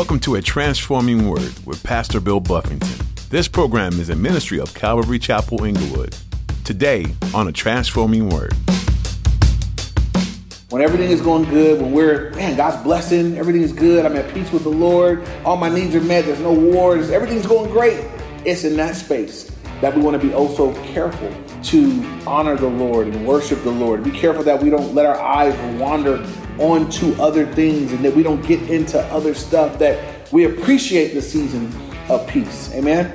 Welcome to A Transforming Word with Pastor Bill Buffington. This program is a ministry of Calvary Chapel Inglewood. Today on A Transforming Word. When everything is going good, when we're, man, God's blessing, everything is good, I'm at peace with the Lord, all my needs are met, there's no wars, everything's going great. It's in that space that we want to be oh also careful to honor the Lord and worship the Lord. Be careful that we don't let our eyes wander onto other things and that we don't get into other stuff that we appreciate the season of peace. Amen.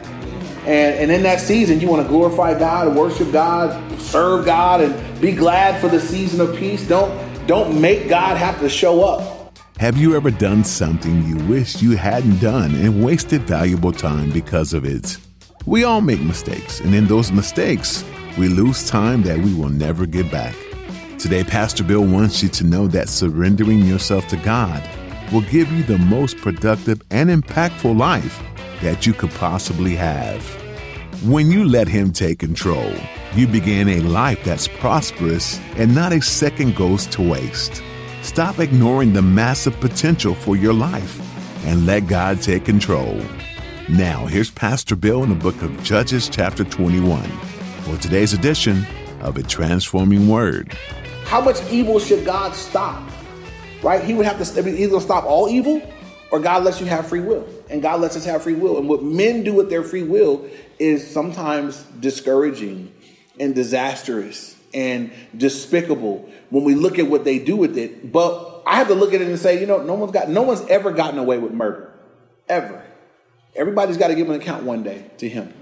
And, and in that season, you want to glorify God, worship God, serve God, and be glad for the season of peace. Don't don't make God have to show up. Have you ever done something you wish you hadn't done and wasted valuable time because of it? We all make mistakes, and in those mistakes, we lose time that we will never get back. Today, Pastor Bill wants you to know that surrendering yourself to God will give you the most productive and impactful life that you could possibly have. When you let Him take control, you begin a life that's prosperous and not a second goes to waste. Stop ignoring the massive potential for your life and let God take control. Now, here's Pastor Bill in the book of Judges, chapter 21, for today's edition of A Transforming Word. How much evil should God stop? Right? He would have to either stop all evil or God lets you have free will. And God lets us have free will. And what men do with their free will is sometimes discouraging and disastrous and despicable when we look at what they do with it. But I have to look at it and say, you know, no one's got no one's ever gotten away with murder. Ever. Everybody's got to give an account one day to him.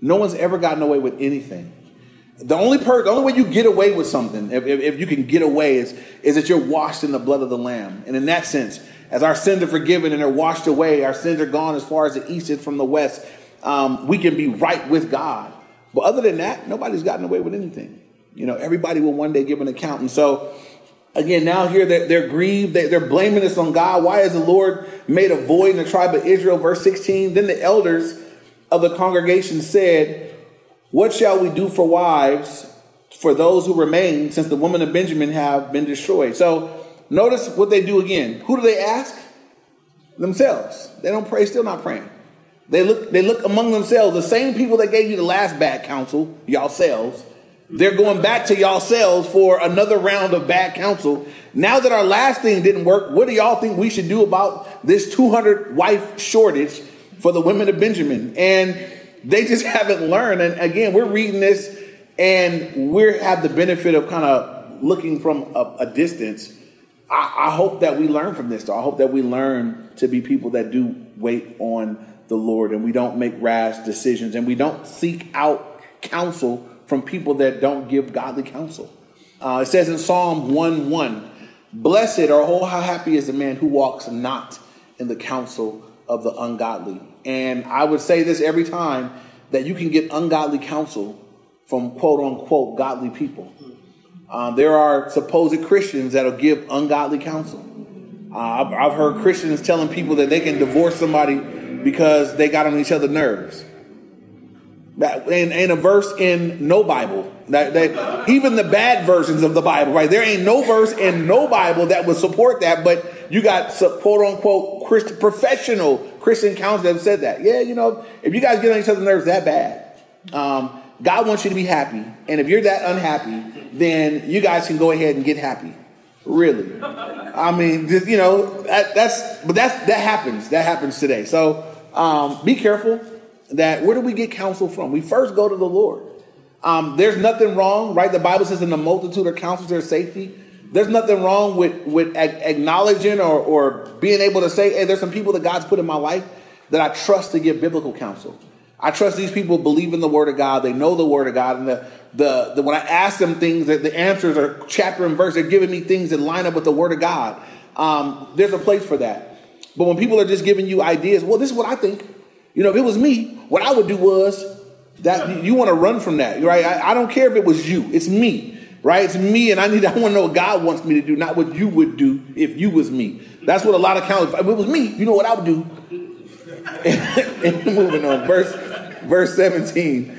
No one's ever gotten away with anything. The only per, the only way you get away with something, if, if, if, you can get away, is, is that you're washed in the blood of the Lamb. And in that sense, as our sins are forgiven and are washed away, our sins are gone as far as the east is from the west, um, we can be right with God. But other than that, nobody's gotten away with anything. You know, everybody will one day give an account. And so, again, now here they're, they're grieved, they, they're blaming this on God. Why has the Lord made a void in the tribe of Israel? Verse 16, then the elders of the congregation said, what shall we do for wives for those who remain since the women of Benjamin have been destroyed? So notice what they do again. Who do they ask? Themselves. They don't pray, still not praying. They look, they look among themselves. The same people that gave you the last bad counsel, y'all selves, they're going back to y'all selves for another round of bad counsel. Now that our last thing didn't work, what do y'all think we should do about this 200 wife shortage for the women of Benjamin? And they just haven't learned. And again, we're reading this and we have the benefit of kind of looking from a, a distance. I, I, hope that we learn from this. Though. I hope that we learn to be people that do wait on the Lord and we don't make rash decisions and we don't seek out counsel from people that don't give godly counsel. Uh, it says in Psalm 1 1, Blessed or oh, how happy is the man who walks not in the counsel of the ungodly. And I would say this every time that you can get ungodly counsel from quote unquote godly people. Um, there are supposed Christians that'll give ungodly counsel. Uh, I've, I've, heard Christians telling people that they can divorce somebody because they got on each other's nerves. That, and, and a verse in no Bible that, that, even the bad versions of the Bible, right? There ain't no verse in no Bible that would support that, but you got some quote unquote Christian, professional Christian counselors that have said that. Yeah, you know, if you guys get on each other's nerves that bad, um, God wants you to be happy. And if you're that unhappy, then you guys can go ahead and get happy. Really. I mean, you know, that, that's, but that's, that happens. That happens today. So um, be careful that where do we get counsel from? We first go to the Lord. Um, there's nothing wrong, right? The Bible says in the multitude of counsels there's safety. There's nothing wrong with, with acknowledging or, or being able to say, hey, there's some people that God's put in my life that I trust to give biblical counsel. I trust these people believe in the Word of God. They know the Word of God. And the, the, the when I ask them things, that the answers are chapter and verse. They're giving me things that line up with the Word of God. Um, there's a place for that. But when people are just giving you ideas, well, this is what I think. You know, if it was me, what I would do was that you want to run from that, right? I, I don't care if it was you. It's me, right? It's me, and I need. I want to know what God wants me to do, not what you would do if you was me. That's what a lot of counselors. If it was me, you know what I would do. and, and moving on, verse verse seventeen.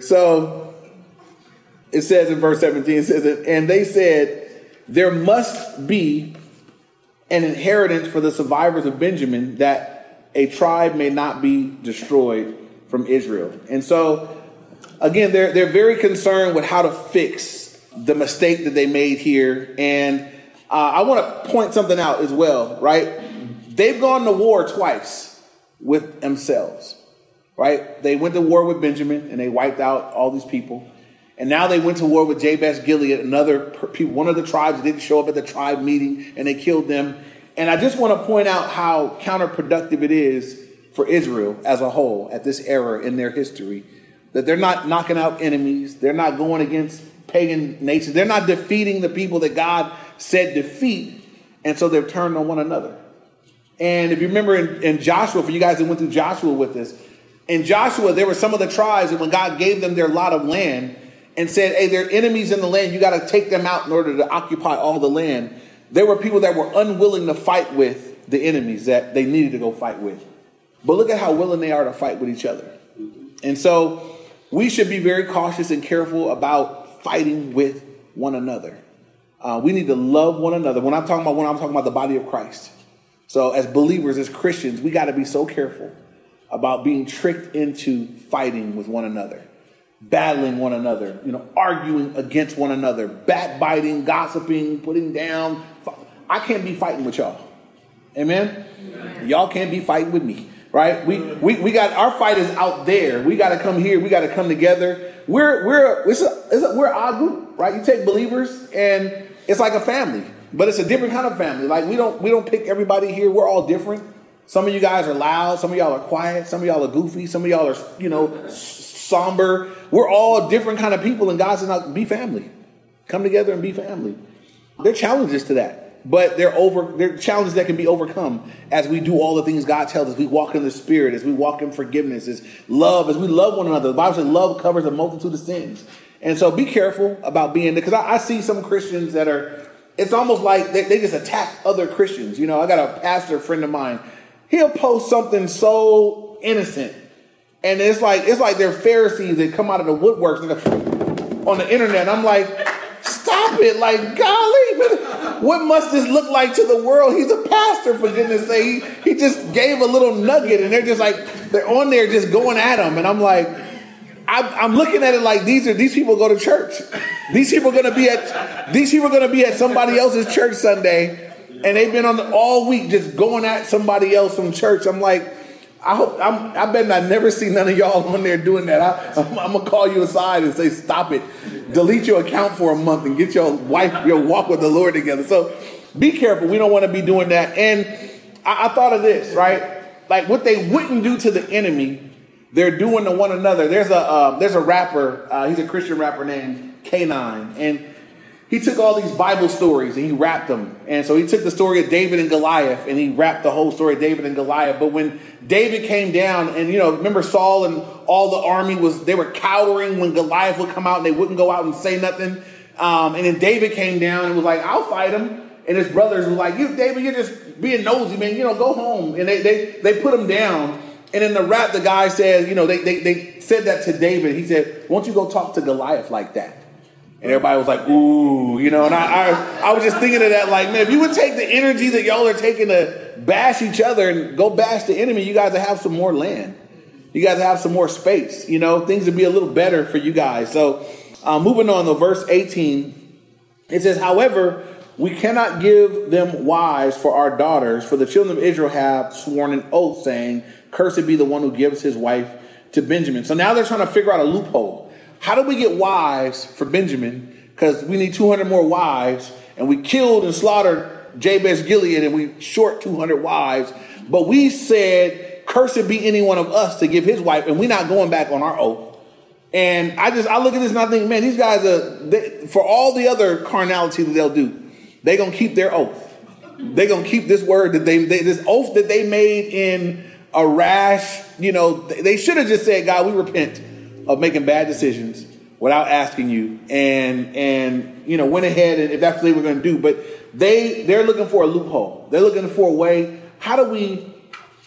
So it says in verse seventeen, it says, and they said, there must be an inheritance for the survivors of Benjamin that a tribe may not be destroyed from Israel. And so, again, they're, they're very concerned with how to fix the mistake that they made here. And uh, I want to point something out as well, right? They've gone to war twice with themselves, right? They went to war with Benjamin and they wiped out all these people. And now they went to war with Jabesh Gilead, another one of the tribes didn't show up at the tribe meeting, and they killed them. And I just want to point out how counterproductive it is for Israel as a whole at this era in their history. That they're not knocking out enemies, they're not going against pagan nations, they're not defeating the people that God said defeat, and so they've turned on one another. And if you remember in, in Joshua, for you guys that went through Joshua with us, in Joshua, there were some of the tribes that when God gave them their lot of land, and said, hey, there are enemies in the land. You got to take them out in order to occupy all the land. There were people that were unwilling to fight with the enemies that they needed to go fight with. But look at how willing they are to fight with each other. And so we should be very cautious and careful about fighting with one another. Uh, we need to love one another. When I'm talking about when I'm talking about the body of Christ. So as believers, as Christians, we got to be so careful about being tricked into fighting with one another battling one another, you know, arguing against one another, backbiting, gossiping, putting down. I can't be fighting with y'all. Amen? Amen. Y'all can't be fighting with me, right? We, we, we got our fight is out there. We got to come here. We got to come together. We're, we're, it's a, it's a, we're our group, right? You take believers and it's like a family, but it's a different kind of family. Like we don't, we don't pick everybody here. We're all different. Some of you guys are loud. Some of y'all are quiet. Some of y'all are goofy. Some of y'all are, you know, somber. We're all different kind of people, and God says, "Not be family. Come together and be family." There are challenges to that, but they're over. They're challenges that can be overcome as we do all the things God tells us. We walk in the Spirit, as we walk in forgiveness, as love, as we love one another. The Bible says, "Love covers a multitude of sins." And so, be careful about being because I, I see some Christians that are. It's almost like they, they just attack other Christians. You know, I got a pastor friend of mine. He'll post something so innocent and it's like it's like they're Pharisees that come out of the woodworks on the internet. I'm like, stop it! Like, golly, what must this look like to the world? He's a pastor, for goodness' sake. He, he just gave a little nugget, and they're just like they're on there just going at him, and I'm like. I'm looking at it like these are these people go to church. These people are to be at these people are to be at somebody else's church Sunday, and they've been on the, all week just going at somebody else from church. I'm like, I hope I'm, I bet I never see none of y'all on there doing that. I, am gonna call you aside and say, "Stop it! Delete your account for a month and get your wife your walk with the Lord together." So, be careful. We don't want to be doing that. And I, I thought of this, right? Like what they wouldn't do to the enemy, they're doing to one another. There's a uh, there's a rapper. Uh, he's a Christian rapper named K9, and he took all these Bible stories and he rapped them. And so he took the story of David and Goliath and he rapped the whole story of David and Goliath. But when David came down, and you know, remember Saul and all the army was they were cowering when Goliath would come out and they wouldn't go out and say nothing. Um, and then David came down and was like, "I'll fight him." And his brothers were like, "You, David, you're just being nosy, man. You know, go home." And they they they put him down. And in the rap, the guy says, you know, they, they, they said that to David. He said, Won't you go talk to Goliath like that? And everybody was like, ooh, you know, and I, I, I was just thinking of that, like, man, if you would take the energy that y'all are taking to bash each other and go bash the enemy, you guys would have some more land. You guys would have some more space, you know, things would be a little better for you guys. So, uh, moving on to verse 18, it says, however, we cannot give them wives for our daughters, for the children of Israel have sworn an oath, saying, Cursed be the one who gives his wife to Benjamin. So now they're trying to figure out a loophole. How do we get wives for Benjamin? Because we need 200 more wives, and we killed and slaughtered Jabesh Gilead, and we short 200 wives. But we said, "Cursed be any one of us to give his wife," and we're not going back on our oath. And I just I look at this and I think, man, these guys are they, for all the other carnality that they'll do, they're gonna keep their oath. They're gonna keep this word that they, they this oath that they made in a rash. You know, they should have just said, "God, we repent." Of making bad decisions without asking you and and you know went ahead and if that's what they were going to do but they they're looking for a loophole they're looking for a way how do we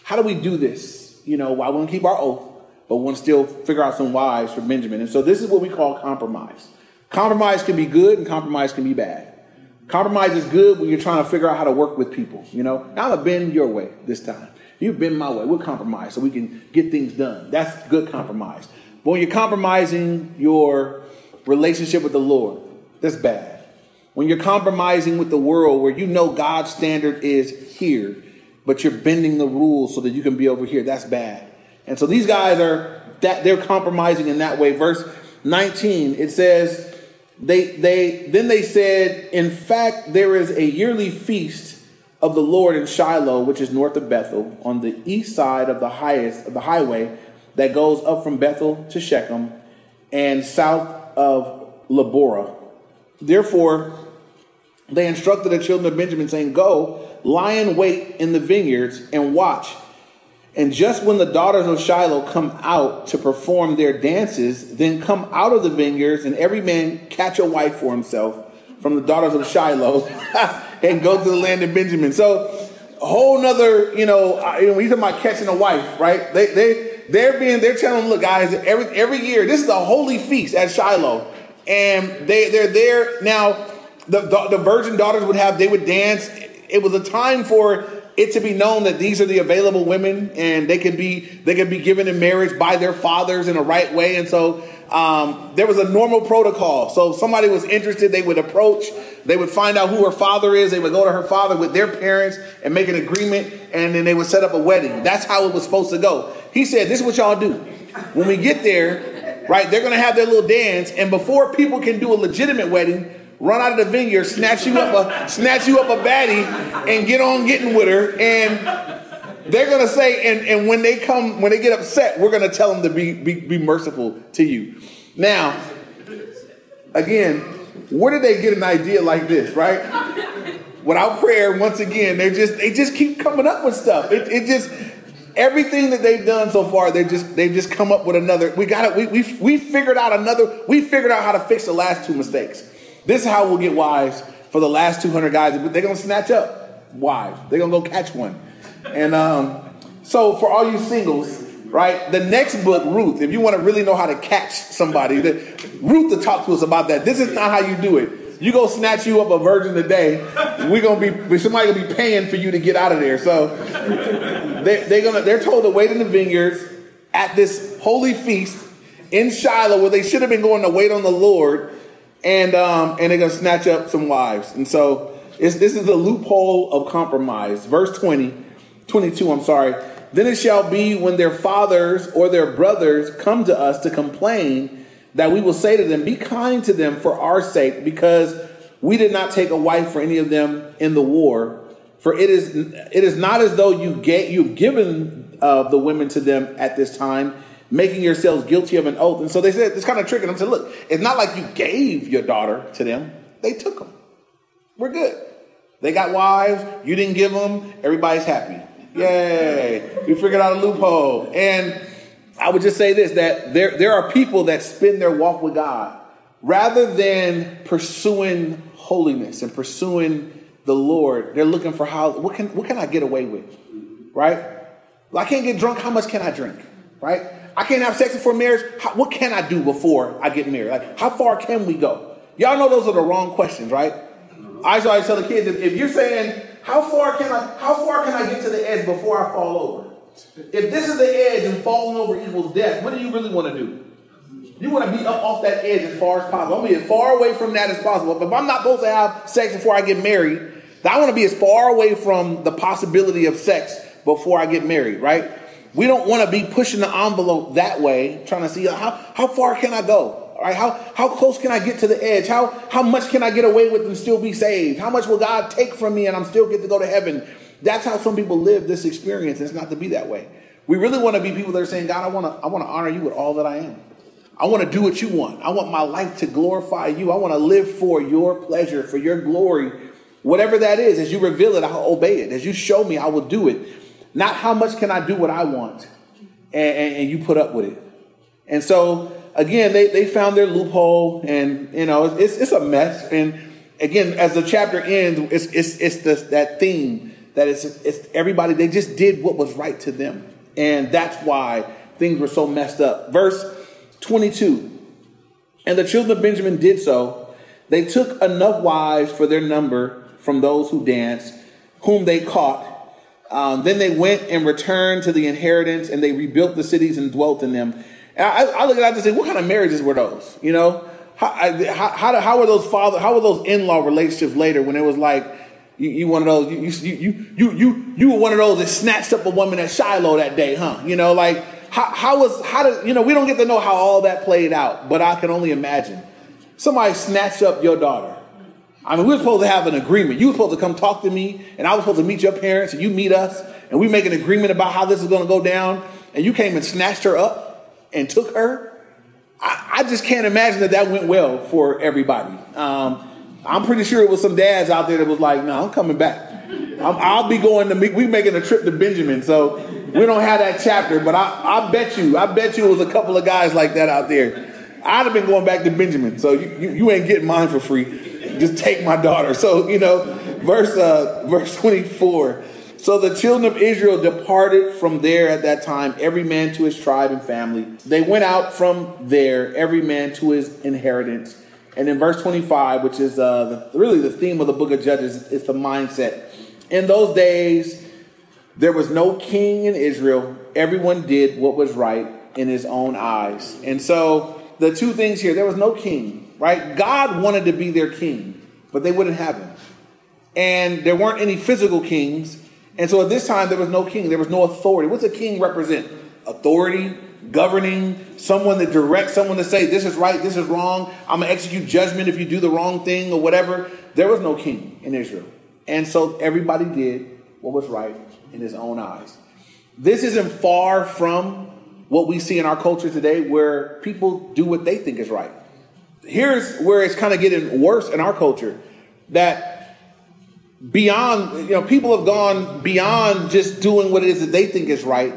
how do we do this you know i want to keep our oath but want to still figure out some wives for benjamin and so this is what we call compromise compromise can be good and compromise can be bad Compromise is good when you're trying to figure out how to work with people. You know, I'm gonna bend your way this time. You've been my way. We'll compromise so we can get things done. That's good compromise. When you're compromising your relationship with the Lord, that's bad. When you're compromising with the world where you know God's standard is here, but you're bending the rules so that you can be over here, that's bad. And so these guys are that they're compromising in that way. Verse 19, it says, they they then they said, In fact, there is a yearly feast of the Lord in Shiloh, which is north of Bethel, on the east side of the highest of the highway that goes up from Bethel to Shechem and south of Lebonah. Therefore, they instructed the children of Benjamin, saying, Go, lie in wait in the vineyards and watch. And just when the daughters of Shiloh come out to perform their dances, then come out of the vineyards, and every man catch a wife for himself from the daughters of Shiloh and go to the land of Benjamin. So, a whole nother, you know, uh, you know, he's talking about catching a wife, right? They, they, they're being, they're telling them, look, guys, every, every year, this is a holy feast at Shiloh. And they, they're there. Now, the, the, the virgin daughters would have, they would dance. It was a time for it to be known that these are the available women and they could be they could be given in marriage by their fathers in a right way. And so um, there was a normal protocol. So if somebody was interested they would approach. They would find out who her father is. They would go to her father with their parents and make an agreement. And then they would set up a wedding. That's how it was supposed to go he said this is what y'all do when we get there right they're going to have their little dance and before people can do a legitimate wedding run out of the vineyard, snatch you up a snatch you up a baddie, and get on getting with her. And they're gonna say, and, and when they come, when they get upset, we're gonna tell them to be, be, be merciful to you. Now, again, where did they get an idea like this, right? Without prayer, once again, they just they just keep coming up with stuff. It, it just everything that they've done so far, they just they've just come up with another. We got it. We we we figured out another. We figured out how to fix the last two mistakes. This is how we'll get wives for the last 200 guys. They're to snatch up wives. They're to go catch one. And um, so for all you singles, right, the next book, Ruth, if you want to really know how to catch somebody, the, Ruth to talk to us about that. This is not how you do it. You go snatch you up a virgin today, we're gonna be somebody gonna be paying for you to get out of there. So they, they're gonna they're told to wait in the vineyards at this holy feast in Shiloh, where they should have been going to wait on the Lord and um, and they're gonna snatch up some wives. And so this is the loophole of compromise. Verse 20, 22, I'm sorry. Then it shall be when their fathers or their brothers come to us to complain that we will say to them, Be kind to them for our sake, because we did not take a wife for any of them in the war. For it is it is not as though you get you've given uh, the women to them at this time making yourselves guilty of an oath. And so they said, it's kind of tricking them. Said, look, it's not like you gave your daughter to them. They took them. We're good. They got wives. You didn't give them. Everybody's happy. Yay. We figured out a loophole. And I would just say this, that there, there are people that spend their walk with God rather than pursuing holiness and pursuing the Lord. They're looking for how, what can, what can I get away with? Right? I can't get drunk. How much can I drink? Right? I can't have sex before marriage. How, what can I do before I get married? Like, how far can we go? Y'all know those are the wrong questions, right? I always tell the kids if, if you're saying, how far can I, how far can I get to the edge before I fall over? If this is the edge and falling over equals death, what do you really want to do? You want to be up off that edge as far as possible. I want to be as far away from that as possible. If I'm not supposed to have sex before I get married, I want to be as far away from the possibility of sex before I get married, right? We don't want to be pushing the envelope that way, trying to see uh, how, how far can I go? Right, how, how close can I get to the edge? How, how much can I get away with and still be saved? How much will God take from me and I'm still get to go to heaven? That's how some people live this experience. It's not to be that way. We really want to be people that are saying, God, I want to, I want to honor you with all that I am. I want to do what you want. I want my life to glorify you. I want to live for your pleasure, for your glory. Whatever that is, as you reveal it, I'll obey it. As you show me, I will do it. Not how much can I do what I want, and, and, and you put up with it. And so again, they, they found their loophole, and you know it's it's a mess. And again, as the chapter ends, it's it's it's the, that theme that it's it's everybody they just did what was right to them, and that's why things were so messed up. Verse twenty two, and the children of Benjamin did so. They took enough wives for their number from those who danced, whom they caught. Um, then they went and returned to the inheritance, and they rebuilt the cities and dwelt in them. And I, I look at that and say, what kind of marriages were those? You know, how, how, how, how were those father, how were those in-law relationships later when it was like, you, you one of those, you, you, you, you, you were one of those that snatched up a woman at Shiloh that day, huh? You know, like, how, how was, how did, you know, we don't get to know how all that played out, but I can only imagine. Somebody snatched up your daughter. I mean, we were supposed to have an agreement. You were supposed to come talk to me, and I was supposed to meet your parents, and you meet us, and we make an agreement about how this is going to go down, and you came and snatched her up and took her. I, I just can't imagine that that went well for everybody. Um, I'm pretty sure it was some dads out there that was like, "No, I'm coming back. i will be going to meet. We're making a trip to Benjamin, so we don't have that chapter. But I, I bet you, I bet you, it was a couple of guys like that out there. I'd have been going back to Benjamin, so you, you, you ain't getting mine for free. Just take my daughter. So you know, verse uh, verse 24. So the children of Israel departed from there at that time, every man to his tribe and family. They went out from there, every man to his inheritance. And in verse 25, which is uh, the, really the theme of the book of Judges, is the mindset. In those days, there was no king in Israel. Everyone did what was right in his own eyes. And so the two things here there was no king, right? God wanted to be their king, but they wouldn't have him. And there weren't any physical kings. And so at this time, there was no king, there was no authority. What's a king represent? Authority, governing, someone that directs someone to say, this is right, this is wrong, I'm gonna execute judgment if you do the wrong thing or whatever. There was no king in Israel. And so everybody did what was right in his own eyes. This isn't far from what we see in our culture today where people do what they think is right. Here's where it's kind of getting worse in our culture that beyond, you know, people have gone beyond just doing what it is that they think is right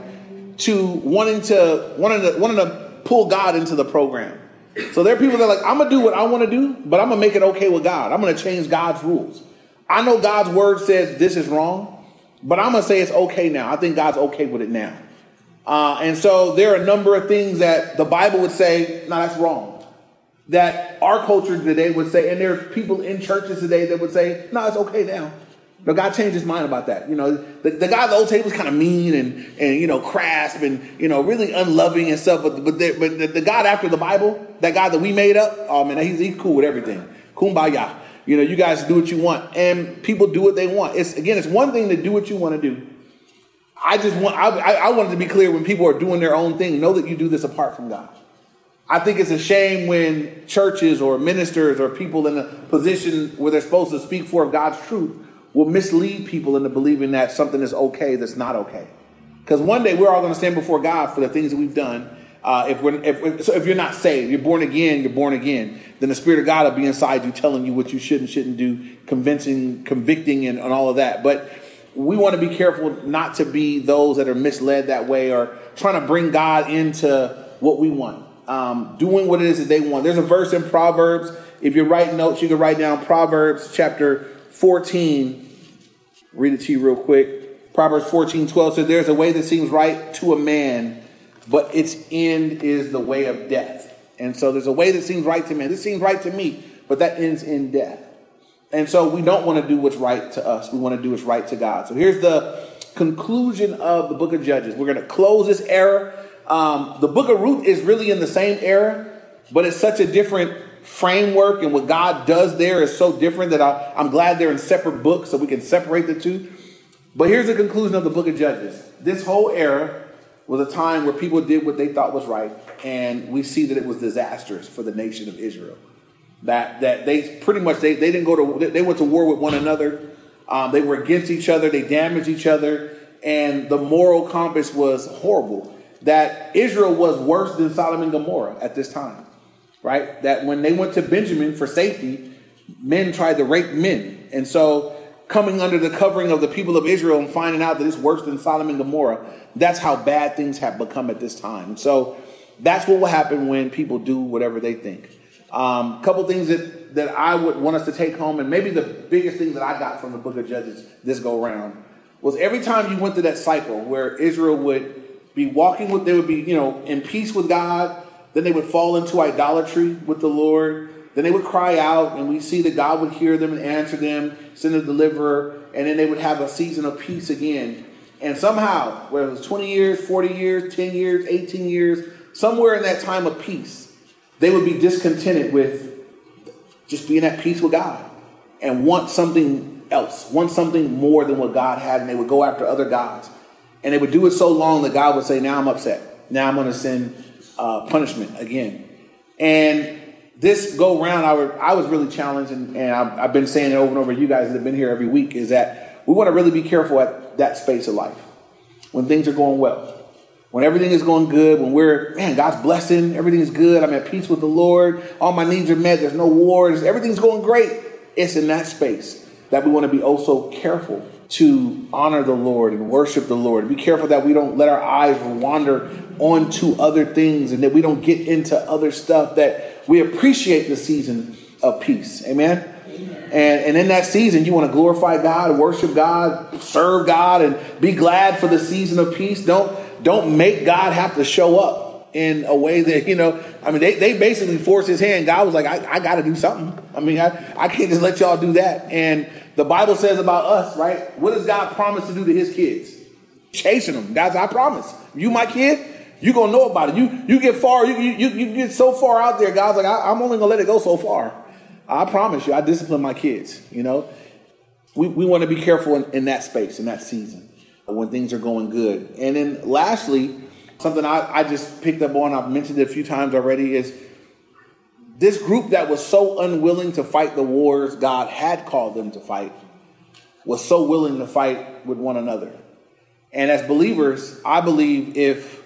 to wanting to wanting to wanting to pull God into the program. So there are people that are like, I'm gonna do what I want to do, but I'm gonna make it okay with God. I'm gonna change God's rules. I know God's word says this is wrong, but I'm gonna say it's okay now. I think God's okay with it now. Uh, and so there are a number of things that the Bible would say, no, that's wrong. That our culture today would say, and there are people in churches today that would say, no, it's okay now. But God changed his mind about that. You know, the, the guy at the old table was kind of mean and, and, you know, crass and, you know, really unloving and stuff. But, but, the, but the, the God after the Bible, that God that we made up, oh man, he's, he's cool with everything. Kumbaya. You know, you guys do what you want. And people do what they want. It's, again, it's one thing to do what you want to do. I just want, I, I wanted to be clear when people are doing their own thing, know that you do this apart from God. I think it's a shame when churches or ministers or people in a position where they're supposed to speak for God's truth will mislead people into believing that something is okay that's not okay. Because one day we're all going to stand before God for the things that we've done. Uh, if we're if, so if you're not saved, you're born again, you're born again. Then the Spirit of God will be inside you, telling you what you should and shouldn't do, convincing, convicting, and, and all of that. But we want to be careful not to be those that are misled that way or trying to bring God into what we want, um, doing what it is that they want. There's a verse in Proverbs. If you're writing notes, you can write down Proverbs chapter 14. Read it to you real quick. Proverbs 14, 12 says, There's a way that seems right to a man, but its end is the way of death. And so there's a way that seems right to man. This seems right to me, but that ends in death. And so we don't want to do what's right to us. We want to do what's right to God. So here's the conclusion of the book of Judges. We're going to close this era. Um, the book of Ruth is really in the same era, but it's such a different framework and what God does there is so different that I, I'm glad they're in separate books so we can separate the two. But here's the conclusion of the book of Judges. This whole era was a time where people did what they thought was right, and we see that it was disastrous for the nation of Israel that that they pretty much they, they didn't go to they went to war with one another. Um, they were against each other. They damaged each other, and the moral compass was horrible. That Israel was worse than Sodom and Gomorrah at this time, right? That when they went to Benjamin for safety, men tried to rape men, and so coming under the covering of the people of Israel and finding out that it's worse than Sodom and Gomorrah, that's how bad things have become at this time. so that's what will happen when people do whatever they think. A um, couple things that, that I would want us to take home, and maybe the biggest thing that I got from the book of Judges this go round was every time you went through that cycle where Israel would be walking with, they would be, you know, in peace with God, then they would fall into idolatry with the Lord. then they would cry out, and we see that God would hear them and answer them, send a deliverer, and then they would have a season of peace again. And somehow, whether it was 20 years, 40 years, 10 years, 18 years, somewhere in that time of peace, they would be discontented with just being at peace with God and want something else, want something more than what God had, and they would go after other gods. And they would do it so long that God would say, Now I'm upset. Now I'm going to send uh, punishment again. And this go round, I, I was really challenged, and, and I've, I've, been saying it over and over. You guys that have been here every week is that we want to really be careful at that space of life when things are going well, when everything is going good, when we're man, God's blessing, everything is good. I'm at peace with the Lord. All my needs are met. There's no wars. Everything's going great. It's in that space that we want to be also careful to honor the Lord and worship the Lord. Be careful that we don't let our eyes wander onto other things and that we don't get into other stuff that we appreciate the season of peace. Amen? And, and in that season, you want to glorify God, worship God, serve God, and be glad for the season of peace. Don't, don't make God have to show up in a way that, you know, I mean, they, they basically forced his hand. God was like, I, I got to do something. I mean, I, I can't just let y'all do that. And the Bible says about us, right? What does God promise to do to his kids? Chasing them. Guys, I promise. You, my kid, you're gonna know about it. You you get far, you you, you get so far out there, God's like, I, am only gonna let it go so far. I promise you, I discipline my kids, you know. We, we want to be careful in, in that space, in that season, when things are going good. And then lastly, something I, I just picked up on, I've mentioned it a few times already, is this group that was so unwilling to fight the wars God had called them to fight was so willing to fight with one another. And as believers, I believe if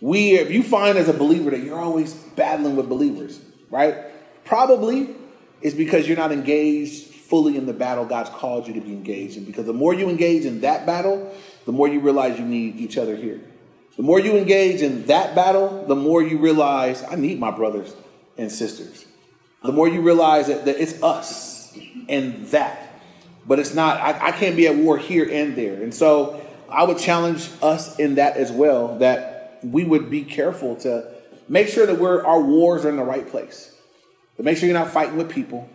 we, if you find as a believer that you're always battling with believers, right? Probably it's because you're not engaged fully in the battle God's called you to be engaged in. Because the more you engage in that battle, the more you realize you need each other here. The more you engage in that battle, the more you realize I need my brothers and sisters. The more you realize that, that it's us and that. But it's not, I, I can't be at war here and there. And so I would challenge us in that as well, that we would be careful to make sure that we're, our wars are in the right place. To make sure you're not fighting with people.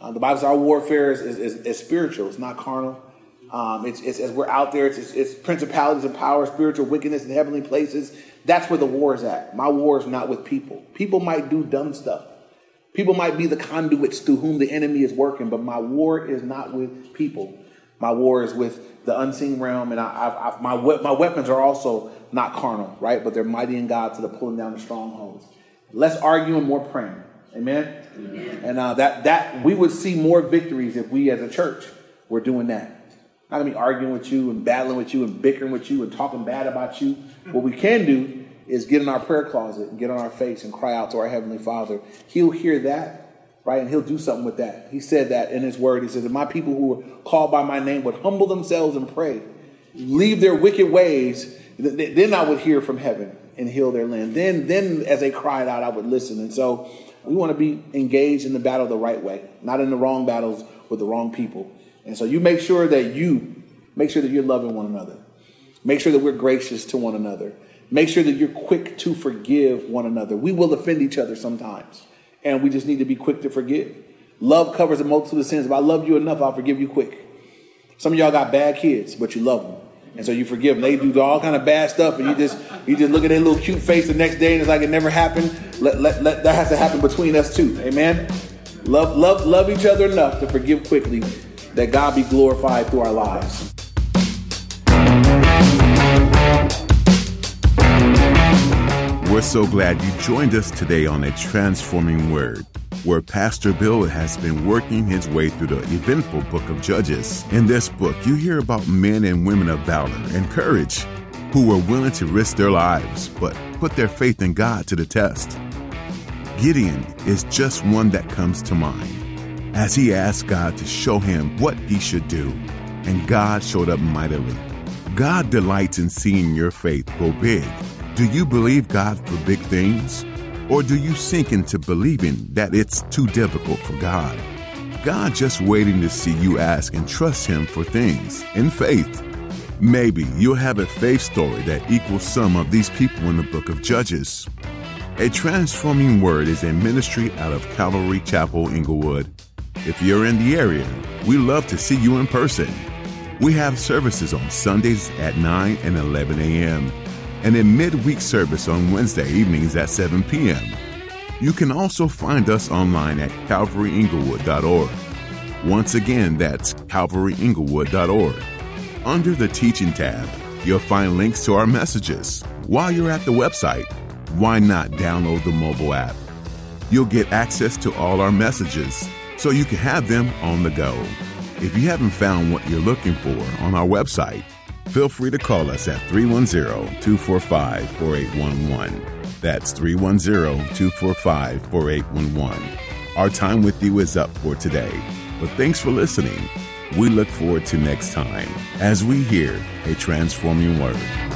Uh, the Bible says our warfare is, is, is, is spiritual, it's not carnal. Um, it's, it's, as we're out there, it's, it's, principalities and powers, spiritual wickedness in heavenly places. That's where the war is at. My war is not with people. People might do dumb stuff. People might be the conduits through whom the enemy is working, but my war is not with people. My war is with the unseen realm, and I, I, I, my my weapons are also not carnal, right? But they're mighty in God to the pulling down the strongholds. Less arguing, more praying. Amen. Amen. And uh, that that we would see more victories if we, as a church, were doing that. Not gonna be arguing with you and battling with you and bickering with you and talking bad about you. What we can do is get in our prayer closet and get on our face and cry out to our heavenly Father. He'll hear that right? And he'll do something with that. He said that in his word. He says, If my people who were called by my name would humble themselves and pray, leave their wicked ways, then I would hear from heaven and heal their land. Then, then as they cried out, I would listen. And so we want to be engaged in the battle the right way, not in the wrong battles with the wrong people. And so you make sure that you make sure that you're loving one another. Make sure that we're gracious to one another. Make sure that you're quick to forgive one another. We will offend each other sometimes and we just need to be quick to forgive. Love covers a multitude of sins. If I love you enough, I'll forgive you quick. Some of y'all got bad kids, but you love them. And so you forgive them. They do all kind of bad stuff, and you just you just look at their little cute face the next day, and it's like it never happened. Let, let, let that has to happen between us too. Amen. Love love love each other enough to forgive quickly, that God be glorified through our lives. We're so glad you joined us today on A Transforming Word, where Pastor Bill has been working his way through the eventful book of Judges. In this book, you hear about men and women of valor and courage who were willing to risk their lives but put their faith in God to the test. Gideon is just one that comes to mind as he asked God to show him what he should do, and God showed up mightily. God delights in seeing your faith grow big do you believe God for big things? Or do you sink into believing that it's too difficult for God? God just waiting to see you ask and trust Him for things in faith. Maybe you'll have a faith story that equals some of these people in the book of Judges. A Transforming Word is a ministry out of Calvary Chapel, Inglewood. If you're in the area, we love to see you in person. We have services on Sundays at 9 and 11 a.m. and a midweek service on Wednesday evenings at 7 p.m. You can also find us online at calvaryinglewood.org. Once again, that's calvaryinglewood.org. Under the Teaching tab, you'll find links to our messages. While you're at the website, why not download the mobile app? You'll get access to all our messages so you can have them on the go. If you haven't found what you're looking for on our website, feel free to call us at 310 245 4811. That's 310 245 4811. Our time with you is up for today, but thanks for listening. We look forward to next time as we hear a transforming word.